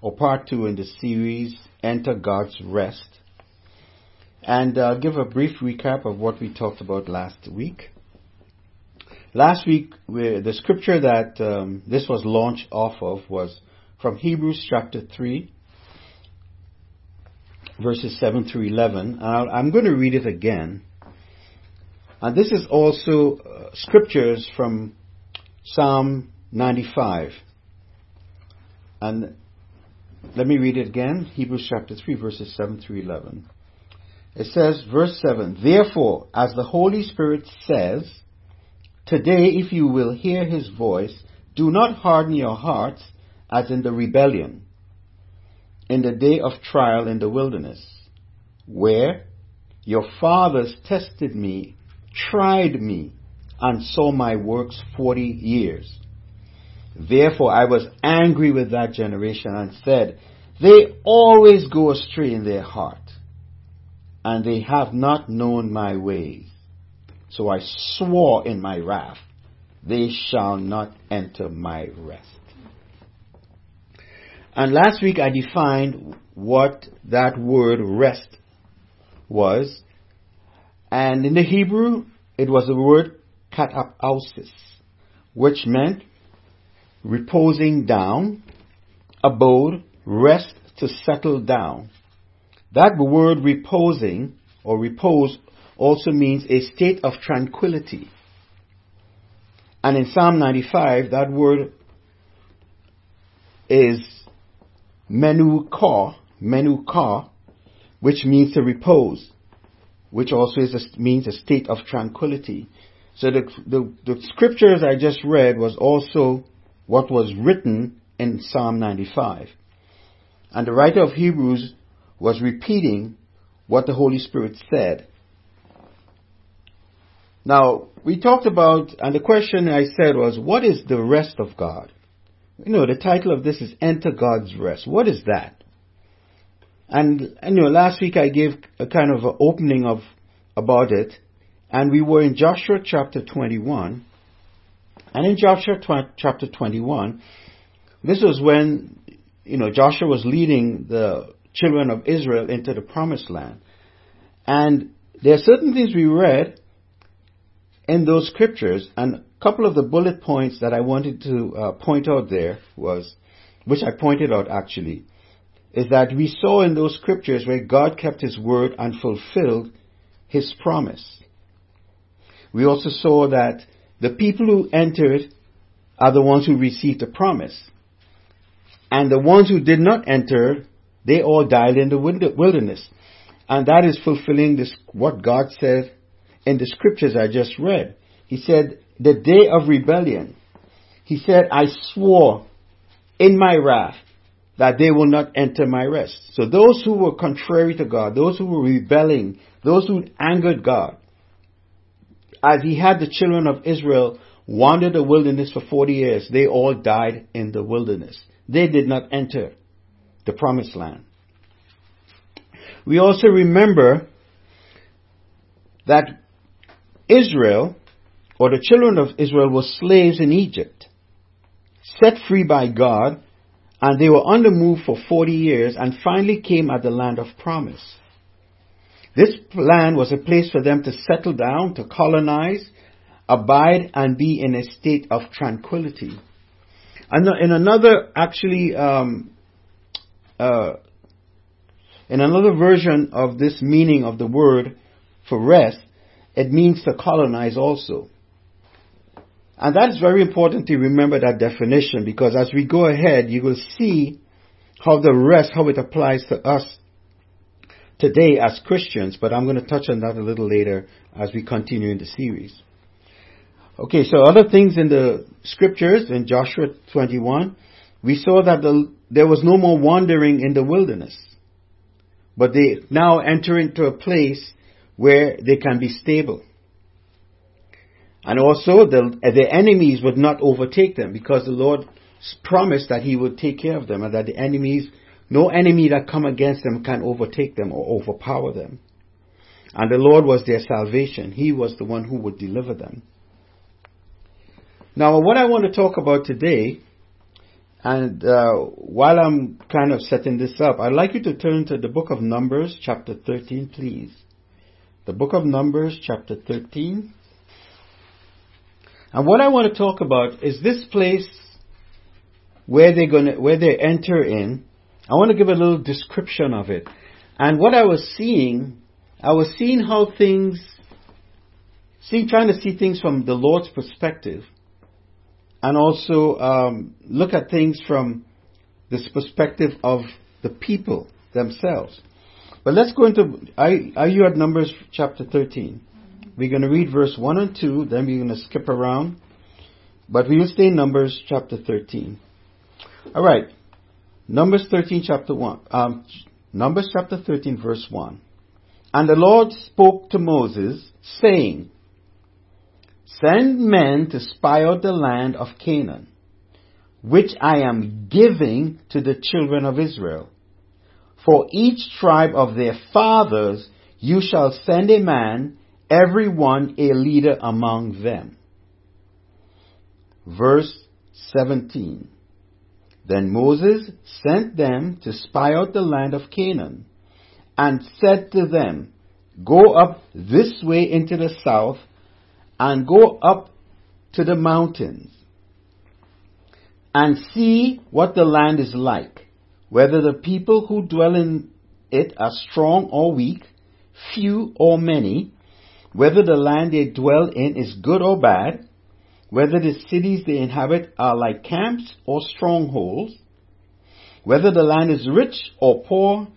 or part two in the series, Enter God's Rest. And uh, give a brief recap of what we talked about last week. Last week, the scripture that um, this was launched off of was from Hebrews chapter 3, verses 7 through 11. I'm going to read it again. And this is also uh, scriptures from Psalm 95. And let me read it again. Hebrews chapter 3 verses 7 through 11. It says, verse 7, Therefore, as the Holy Spirit says, Today if you will hear his voice, do not harden your hearts as in the rebellion, in the day of trial in the wilderness, where your fathers tested me, tried me, and saw my works forty years. Therefore I was angry with that generation and said, They always go astray in their heart, and they have not known my ways. So I swore in my wrath, They shall not enter my rest. And last week I defined what that word rest was. And in the Hebrew, it was the word katapausis, which meant reposing down, abode, rest to settle down. That word reposing or repose also means a state of tranquility. And in Psalm 95, that word is menukah, menukah, which means to repose, which also a, means a state of tranquility. So the, the, the scriptures I just read was also what was written in Psalm 95. And the writer of Hebrews was repeating what the Holy Spirit said. Now, we talked about, and the question I said was, what is the rest of God? You know, the title of this is Enter God's Rest. What is that? And, you know, last week I gave a kind of an opening of, about it, and we were in Joshua chapter 21, and in Joshua chapter 21, this was when, you know, Joshua was leading the children of Israel into the promised land. And there are certain things we read in those scriptures, and a couple of the bullet points that I wanted to uh, point out there was, which I pointed out actually, is that we saw in those scriptures where God kept His word and fulfilled His promise. We also saw that the people who entered are the ones who received the promise. And the ones who did not enter, they all died in the wilderness. And that is fulfilling this, what God said in the scriptures I just read. He said, the day of rebellion, he said, I swore in my wrath that they will not enter my rest. So those who were contrary to God, those who were rebelling, those who angered God, as he had the children of Israel wander the wilderness for 40 years, they all died in the wilderness. They did not enter the promised land. We also remember that Israel, or the children of Israel, were slaves in Egypt, set free by God, and they were on the move for 40 years and finally came at the land of promise. This land was a place for them to settle down, to colonize, abide, and be in a state of tranquility. And in another, actually, um, uh, in another version of this meaning of the word for rest, it means to colonize also. And that is very important to remember that definition because as we go ahead, you will see how the rest, how it applies to us today as Christians, but I'm going to touch on that a little later as we continue in the series. Okay, so other things in the scriptures in Joshua 21, we saw that the, there was no more wandering in the wilderness, but they now enter into a place where they can be stable. And also the, the enemies would not overtake them because the Lord promised that he would take care of them and that the enemies no enemy that come against them can overtake them or overpower them. And the Lord was their salvation. He was the one who would deliver them. Now, what I want to talk about today, And uh, while I'm kind of setting this up, I'd like you to turn to the book of Numbers, chapter 13, please. The book of Numbers, chapter 13. And what I want to talk about is this place where they're going to, where they enter in. I want to give a little description of it. And what I was seeing, I was seeing how things, see, trying to see things from the Lord's perspective, and also um, look at things from this perspective of the people themselves. But let's go into, are you at Numbers chapter 13? We're going to read verse 1 and 2, then we're going to skip around. But we will stay in Numbers chapter 13. Alright. Numbers 13 chapter 1. Um, Numbers chapter 13 verse 1. And the Lord spoke to Moses, saying, Send men to spy out the land of Canaan, which I am giving to the children of Israel. For each tribe of their fathers you shall send a man every one a leader among them. Verse 17. Then Moses sent them to spy out the land of Canaan, and said to them, Go up this way into the south, and go up to the mountains, and see what the land is like, whether the people who dwell in it are strong or weak, few or many, whether the land they dwell in is good or bad, whether the cities they inhabit are like camps or strongholds, whether the land is rich or poor,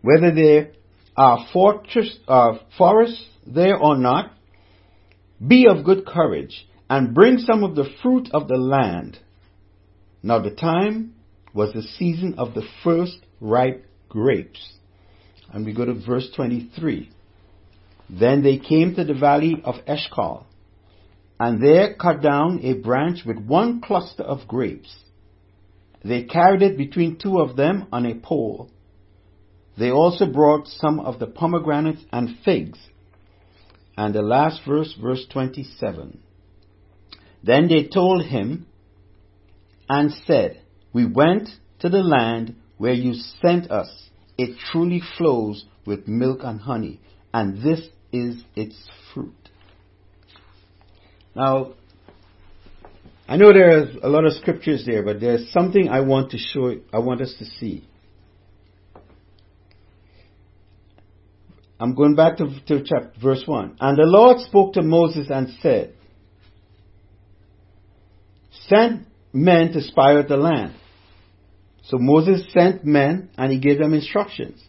whether there are fortress, uh, forests there or not, be of good courage and bring some of the fruit of the land. Now the time was the season of the first ripe grapes. And we go to verse 23. Then they came to the valley of Eshcol, and there cut down a branch with one cluster of grapes. They carried it between two of them on a pole. They also brought some of the pomegranates and figs. And the last verse, verse 27. Then they told him and said, We went to the land where you sent us. It truly flows with milk and honey, and this is its fruit. Now, I know there are a lot of scriptures there, but there's something I want to show, I want us to see. I'm going back to, to chapter, verse 1. And the Lord spoke to Moses and said, Send men to spy out the land. So Moses sent men and he gave them instructions.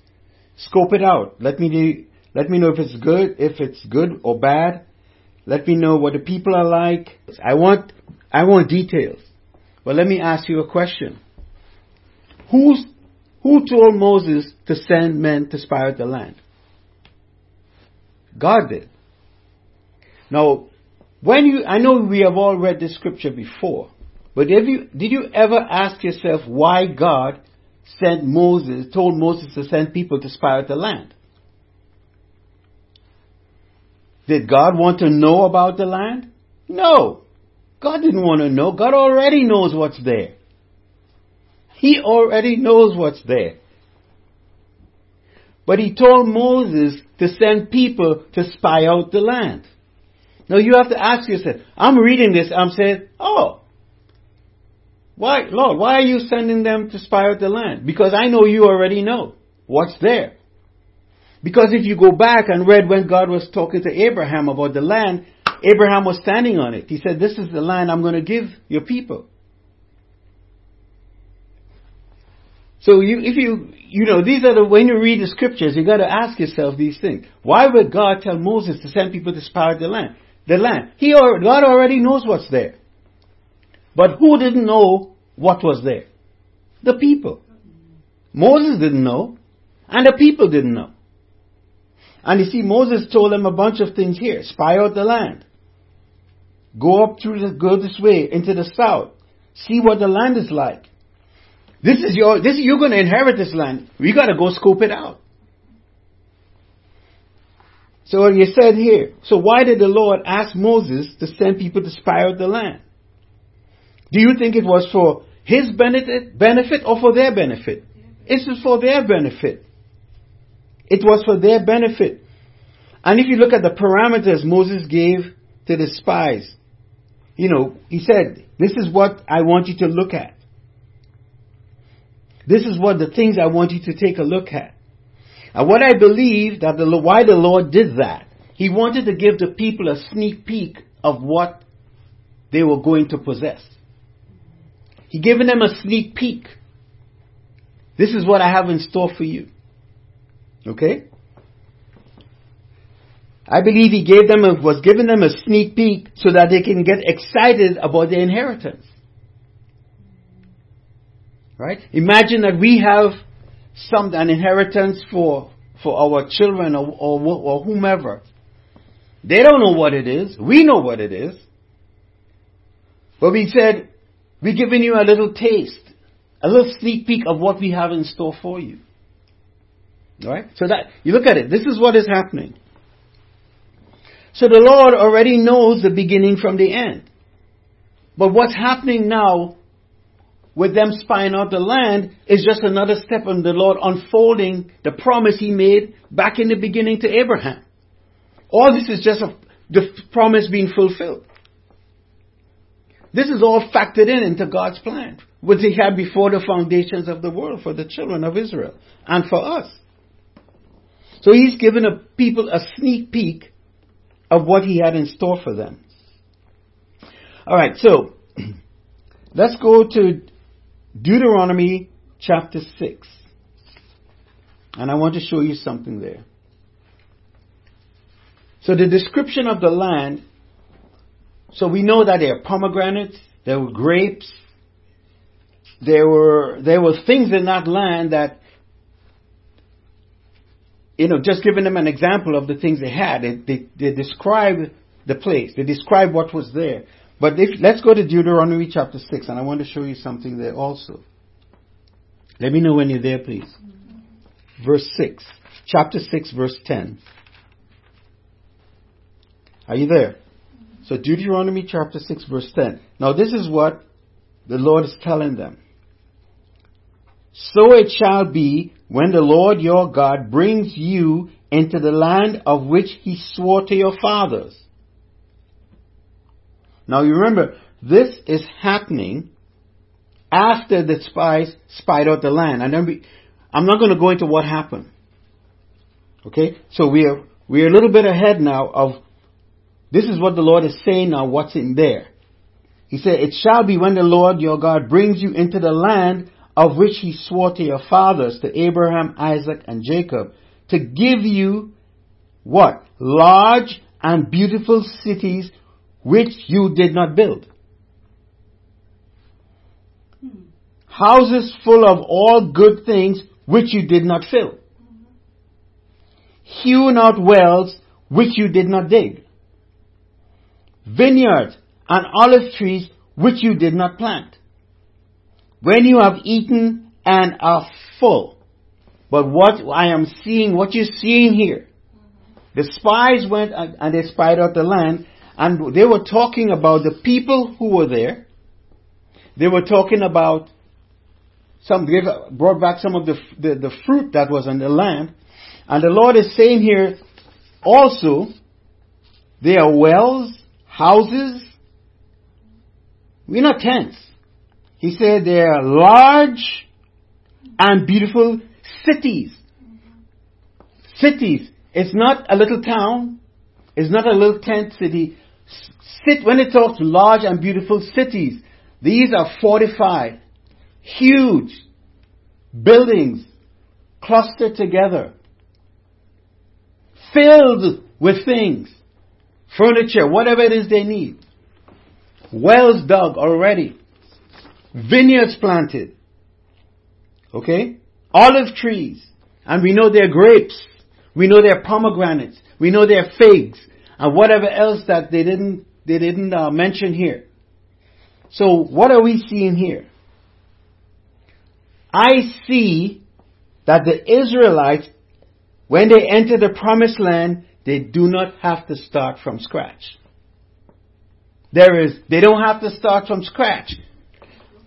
Scope it out. Let me let me know if it's good, if it's good or bad. Let me know what the people are like. I want, I want details. But let me ask you a question. Who's, who told Moses to send men to spy out the land? God did. Now, when you, I know we have all read this scripture before, but have you, did you ever ask yourself why God sent Moses, told Moses to send people to spy out the land? Did God want to know about the land? No. God didn't want to know. God already knows what's there. He already knows what's there. But he told Moses to send people to spy out the land. Now you have to ask yourself, I'm reading this, I'm saying, oh, why, Lord, why are you sending them to spy out the land? Because I know you already know what's there. Because if you go back and read when God was talking to Abraham about the land, Abraham was standing on it. He said, This is the land I'm going to give your people. So you, if you, you know, these are the, when you read the scriptures, you gotta ask yourself these things. Why would God tell Moses to send people to spy the land? The land. He, God already knows what's there. But who didn't know what was there? The people. Moses didn't know, and the people didn't know. And you see, Moses told them a bunch of things here. Spy out the land. Go up through the, go this way into the south. See what the land is like. This is your, this, you're going to inherit this land. We got to go scope it out. So you said here, so why did the Lord ask Moses to send people to spy out the land? Do you think it was for his benefit, benefit or for their benefit? It's for their benefit. It was for their benefit. And if you look at the parameters Moses gave to the spies, you know, he said, this is what I want you to look at. This is what the things I want you to take a look at. And what I believe that the, why the Lord did that, He wanted to give the people a sneak peek of what they were going to possess. He given them a sneak peek. This is what I have in store for you. Okay? I believe he gave them a, was giving them a sneak peek so that they can get excited about their inheritance. Right? Imagine that we have some an inheritance for for our children or, or, or whomever. They don't know what it is. We know what it is. But we said, we're giving you a little taste, a little sneak peek of what we have in store for you. Alright? So that, you look at it, this is what is happening. So the Lord already knows the beginning from the end. But what's happening now with them spying out the land is just another step in the Lord unfolding the promise He made back in the beginning to Abraham. All this is just a, the promise being fulfilled. This is all factored in into God's plan, which He had before the foundations of the world for the children of Israel and for us. So He's given a people a sneak peek of what He had in store for them. Alright, so let's go to Deuteronomy chapter 6. And I want to show you something there. So the description of the land, so we know that there are pomegranates, there were grapes, there were, there were things in that land that, you know, just giving them an example of the things they had, they, they, they describe the place, they describe what was there. But if, let's go to Deuteronomy chapter 6, and I want to show you something there also. Let me know when you're there, please. Verse 6. Chapter 6, verse 10. Are you there? So Deuteronomy chapter 6, verse 10. Now this is what the Lord is telling them. So it shall be when the Lord your God brings you into the land of which he swore to your fathers now you remember, this is happening after the spies spied out the land. And we, I'm not going to go into what happened. Okay? So we are, we are a little bit ahead now of, this is what the Lord is saying now, what's in there. He said, It shall be when the Lord your God brings you into the land of which he swore to your fathers, to Abraham, Isaac, and Jacob, to give you what? Large and beautiful cities which you did not build. Houses full of all good things which you did not fill. Hewn out wells which you did not dig. Vineyards and olive trees which you did not plant. When you have eaten and are full. But what I am seeing, what you're seeing here, the spies went and they spied out the land and they were talking about the people who were there. They were talking about some, they brought back some of the, the, the fruit that was on the land. And the Lord is saying here also, there are wells, houses. We're not tents. He said they are large and beautiful cities. Cities. It's not a little town. It's not a little tent city sit, when it talks large and beautiful cities, these are fortified, huge buildings clustered together, filled with things, furniture, whatever it is they need. Wells dug already, vineyards planted, okay? Olive trees, and we know they're grapes, we know they're pomegranates, we know they're figs, and whatever else that they didn't they didn't uh, mention here. So what are we seeing here? I see that the Israelites, when they enter the promised land, they do not have to start from scratch. There is, they don't have to start from scratch.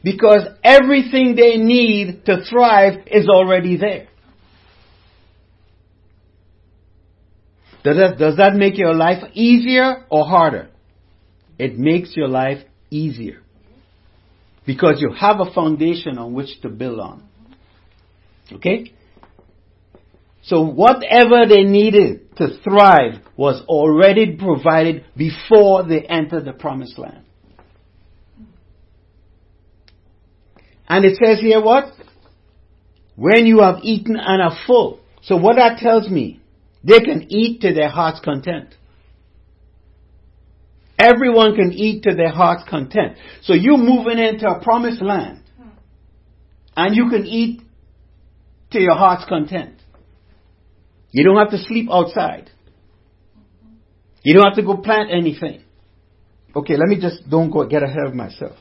Because everything they need to thrive is already there. Does that, does that make your life easier or harder? It makes your life easier. Because you have a foundation on which to build on. Okay? So whatever they needed to thrive was already provided before they entered the promised land. And it says here what? When you have eaten and are full. So what that tells me, they can eat to their heart's content. Everyone can eat to their heart's content. So you're moving into a promised land. And you can eat to your heart's content. You don't have to sleep outside. You don't have to go plant anything. Okay, let me just don't go get ahead of myself.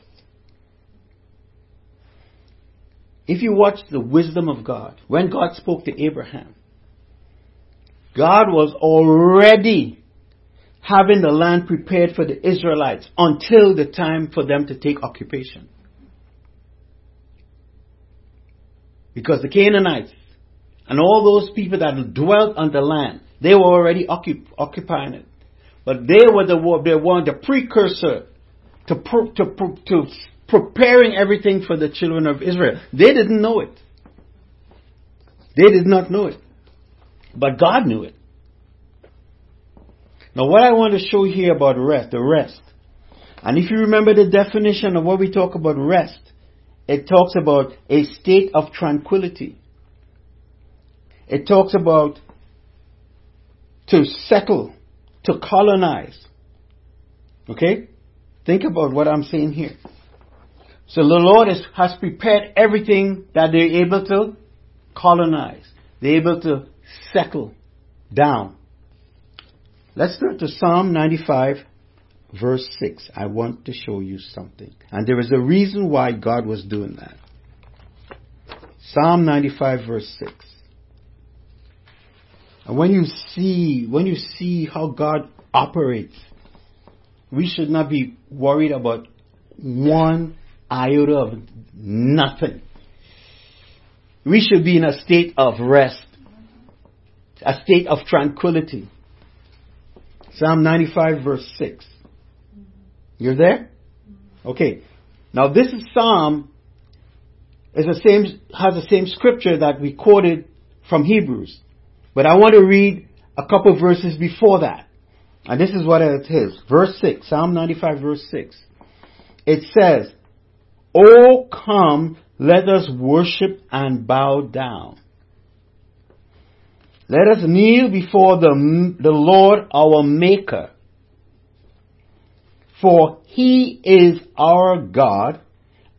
If you watch the wisdom of God, when God spoke to Abraham, God was already having the land prepared for the Israelites until the time for them to take occupation. Because the Canaanites and all those people that dwelt on the land, they were already occup- occupying it. But they were the, they were the precursor to, to, to preparing everything for the children of Israel. They didn't know it. They did not know it. But God knew it. Now what I want to show here about rest, the rest. And if you remember the definition of what we talk about rest, it talks about a state of tranquility. It talks about to settle, to colonize. Okay? Think about what I'm saying here. So the Lord is, has prepared everything that they're able to colonize. They're able to settle down. Let's turn to Psalm 95 verse 6. I want to show you something. And there is a reason why God was doing that. Psalm 95 verse 6. And when you see, when you see how God operates, we should not be worried about one iota of nothing. We should be in a state of rest, a state of tranquility. Psalm 95 verse 6. You're there? Okay. Now this is Psalm is the same, has the same scripture that we quoted from Hebrews. But I want to read a couple verses before that. And this is what it is. Verse 6, Psalm 95 verse 6. It says, Oh, come, let us worship and bow down. Let us kneel before the, the Lord our Maker. For he is our God,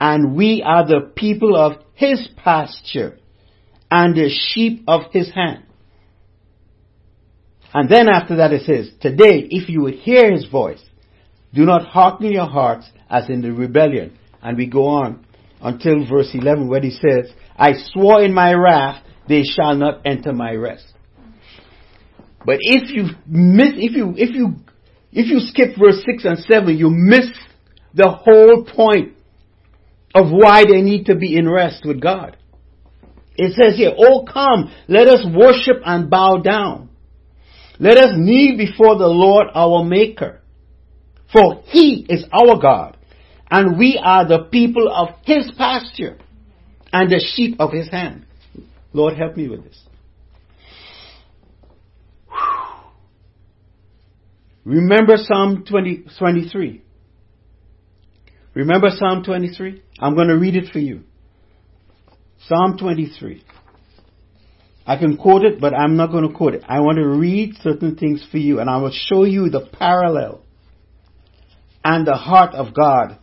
and we are the people of his pasture, and the sheep of his hand. And then after that it says, Today, if you would hear his voice, do not harden your hearts as in the rebellion and we go on until verse 11 where he says, I swore in my wrath, they shall not enter my rest. But if you miss, if you, if you, if you skip verse 6 and 7, you miss the whole point of why they need to be in rest with God. It says here, Oh come, let us worship and bow down. Let us kneel before the Lord our Maker. For He is our God and we are the people of his pasture and the sheep of his hand. Lord, help me with this. Remember Psalm 20, 23. Remember Psalm 23? I'm going to read it for you. Psalm 23. I can quote it, but I'm not going to quote it. I want to read certain things for you, and I will show you the parallel and the heart of God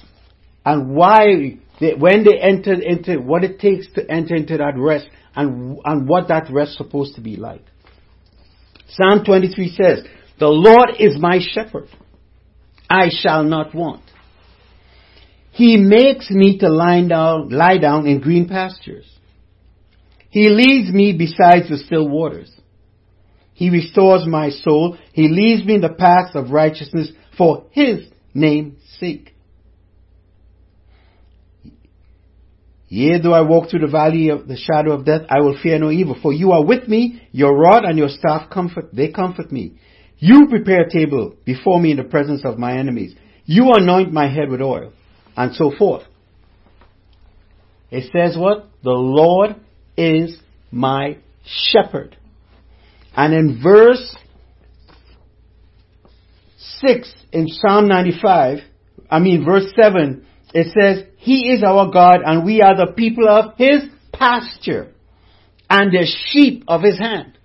and why they, when they entered into what it takes to enter into that rest and, and what that rest supposed to be like. Psalm 23 says, The Lord is my shepherd. I shall not want. He makes me to lie down, lie down in green pastures. He leads me beside the still waters. He restores my soul. He leads me in the paths of righteousness for his name's sake. Yea, though I walk through the valley of the shadow of death, I will fear no evil, for you are with me, your rod and your staff comfort, they comfort me. You prepare a table before me in the presence of my enemies. You anoint my head with oil, and so forth. It says what? The Lord is my shepherd. And in verse 6 in Psalm 95, I mean verse 7, it says, He is our God and we are the people of His pasture and the sheep of His hand.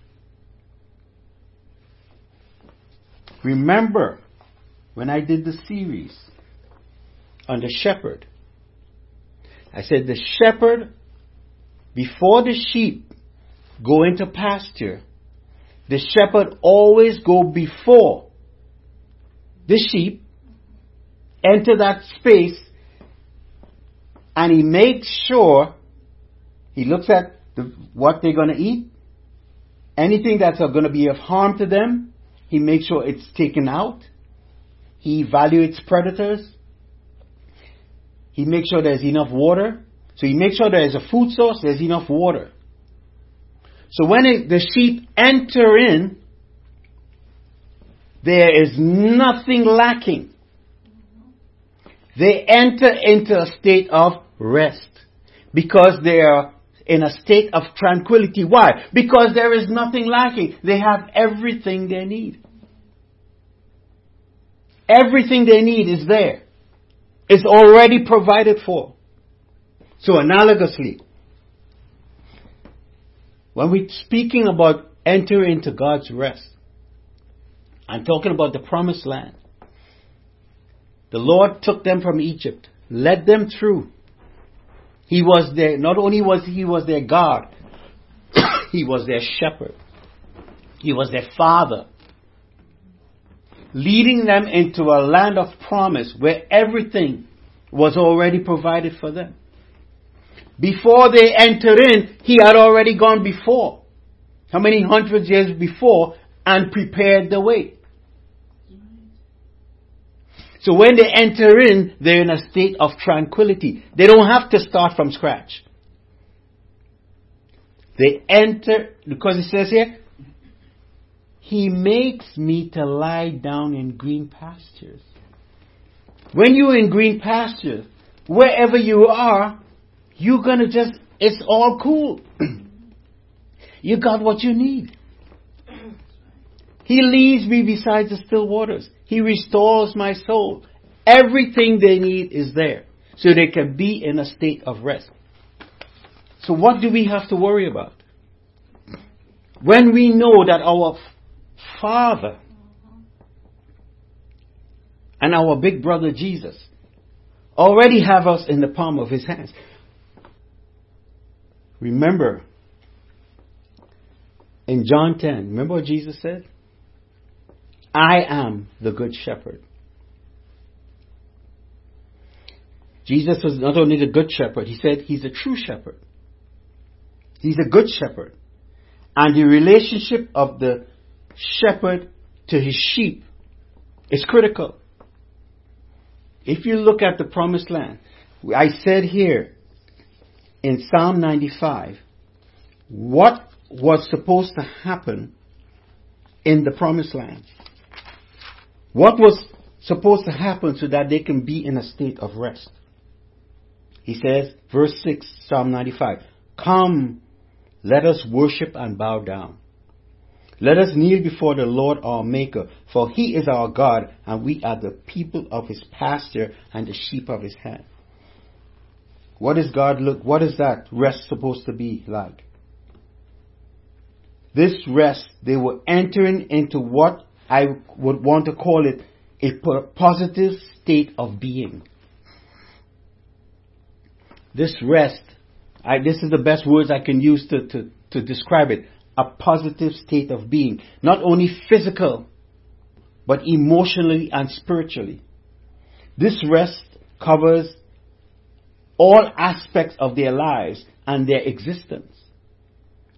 Remember when I did the series on the shepherd, I said the shepherd, before the sheep go into pasture, the shepherd always go before the sheep, enter that space, and he makes sure he looks at the, what they're going to eat, anything that's going to be of harm to them, he makes sure it's taken out. He evaluates predators. He makes sure there's enough water. So he makes sure there's a food source, there's enough water. So when it, the sheep enter in, there is nothing lacking. They enter into a state of rest because they are in a state of tranquility. Why? Because there is nothing lacking. They have everything they need. Everything they need is there. It's already provided for. So analogously, when we're speaking about entering into God's rest, I'm talking about the promised land. The Lord took them from Egypt, led them through. He was their, not only was he was their God, he was their shepherd. He was their father. Leading them into a land of promise where everything was already provided for them. Before they entered in, he had already gone before. How many hundreds years before and prepared the way. So when they enter in, they're in a state of tranquility. They don't have to start from scratch. They enter, because it says here, He makes me to lie down in green pastures. When you're in green pastures, wherever you are, you're gonna just, it's all cool. you got what you need. He leads me beside the still waters. He restores my soul. Everything they need is there. So they can be in a state of rest. So what do we have to worry about? When we know that our Father and our big brother Jesus already have us in the palm of his hands. Remember, in John 10, remember what Jesus said? I am the good shepherd. Jesus was not only the good shepherd, he said he's a true shepherd. He's a good shepherd. And the relationship of the shepherd to his sheep is critical. If you look at the promised land, I said here in Psalm 95, what was supposed to happen in the promised land? What was supposed to happen so that they can be in a state of rest? He says, verse 6, Psalm 95, Come, let us worship and bow down. Let us kneel before the Lord our Maker, for He is our God, and we are the people of His pasture and the sheep of His hand. What is God look, what is that rest supposed to be like? This rest, they were entering into what I would want to call it a positive state of being. This rest, I, this is the best words I can use to, to, to describe it. A positive state of being. Not only physical, but emotionally and spiritually. This rest covers all aspects of their lives and their existence.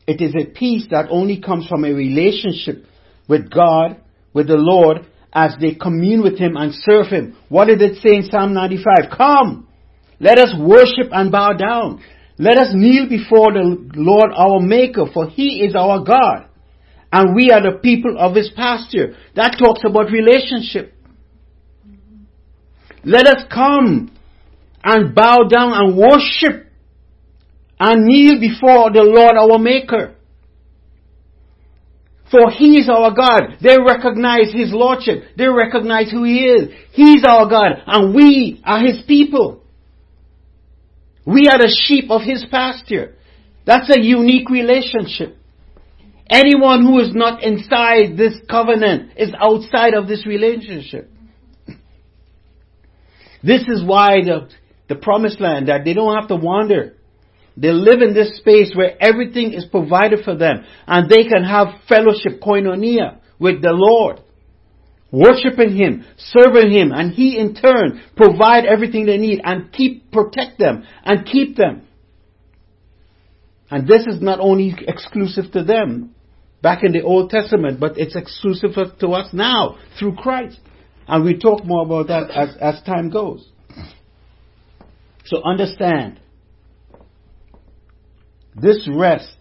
It is a peace that only comes from a relationship with God, with the Lord, as they commune with Him and serve Him. What did it say in Psalm 95? Come! Let us worship and bow down. Let us kneel before the Lord our Maker, for He is our God. And we are the people of His pasture. That talks about relationship. Let us come and bow down and worship and kneel before the Lord our Maker. For He is our God. They recognize His Lordship. They recognize who He is. He's our God and we are His people. We are the sheep of His pasture. That's a unique relationship. Anyone who is not inside this covenant is outside of this relationship. This is why the, the promised land, that they don't have to wander. They live in this space where everything is provided for them and they can have fellowship, koinonia, with the Lord. Worshipping Him, serving Him, and He in turn provide everything they need and keep, protect them and keep them. And this is not only exclusive to them back in the Old Testament, but it's exclusive to us now through Christ. And we talk more about that as, as time goes. So understand, this rest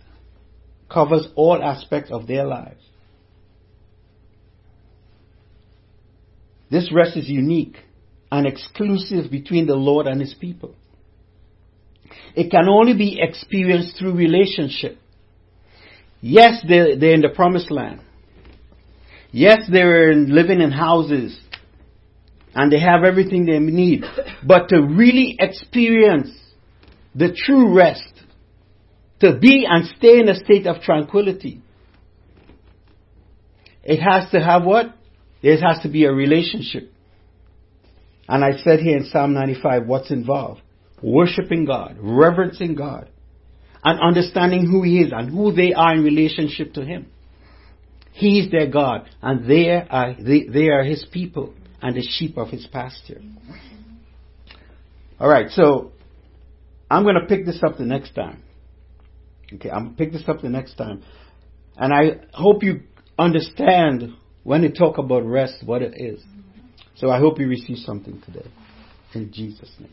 covers all aspects of their lives. This rest is unique and exclusive between the Lord and His people. It can only be experienced through relationship. Yes, they're, they're in the promised land. Yes, they're living in houses and they have everything they need. But to really experience the true rest, to be and stay in a state of tranquility. It has to have what? It has to be a relationship. And I said here in Psalm 95 what's involved. Worshipping God, reverencing God, and understanding who He is and who they are in relationship to Him. He is their God, and they are, they, they are His people and the sheep of His pasture. Alright, so I'm going to pick this up the next time. Okay, I'm pick this up the next time. And I hope you understand when they talk about rest what it is. So I hope you receive something today. In Jesus' name.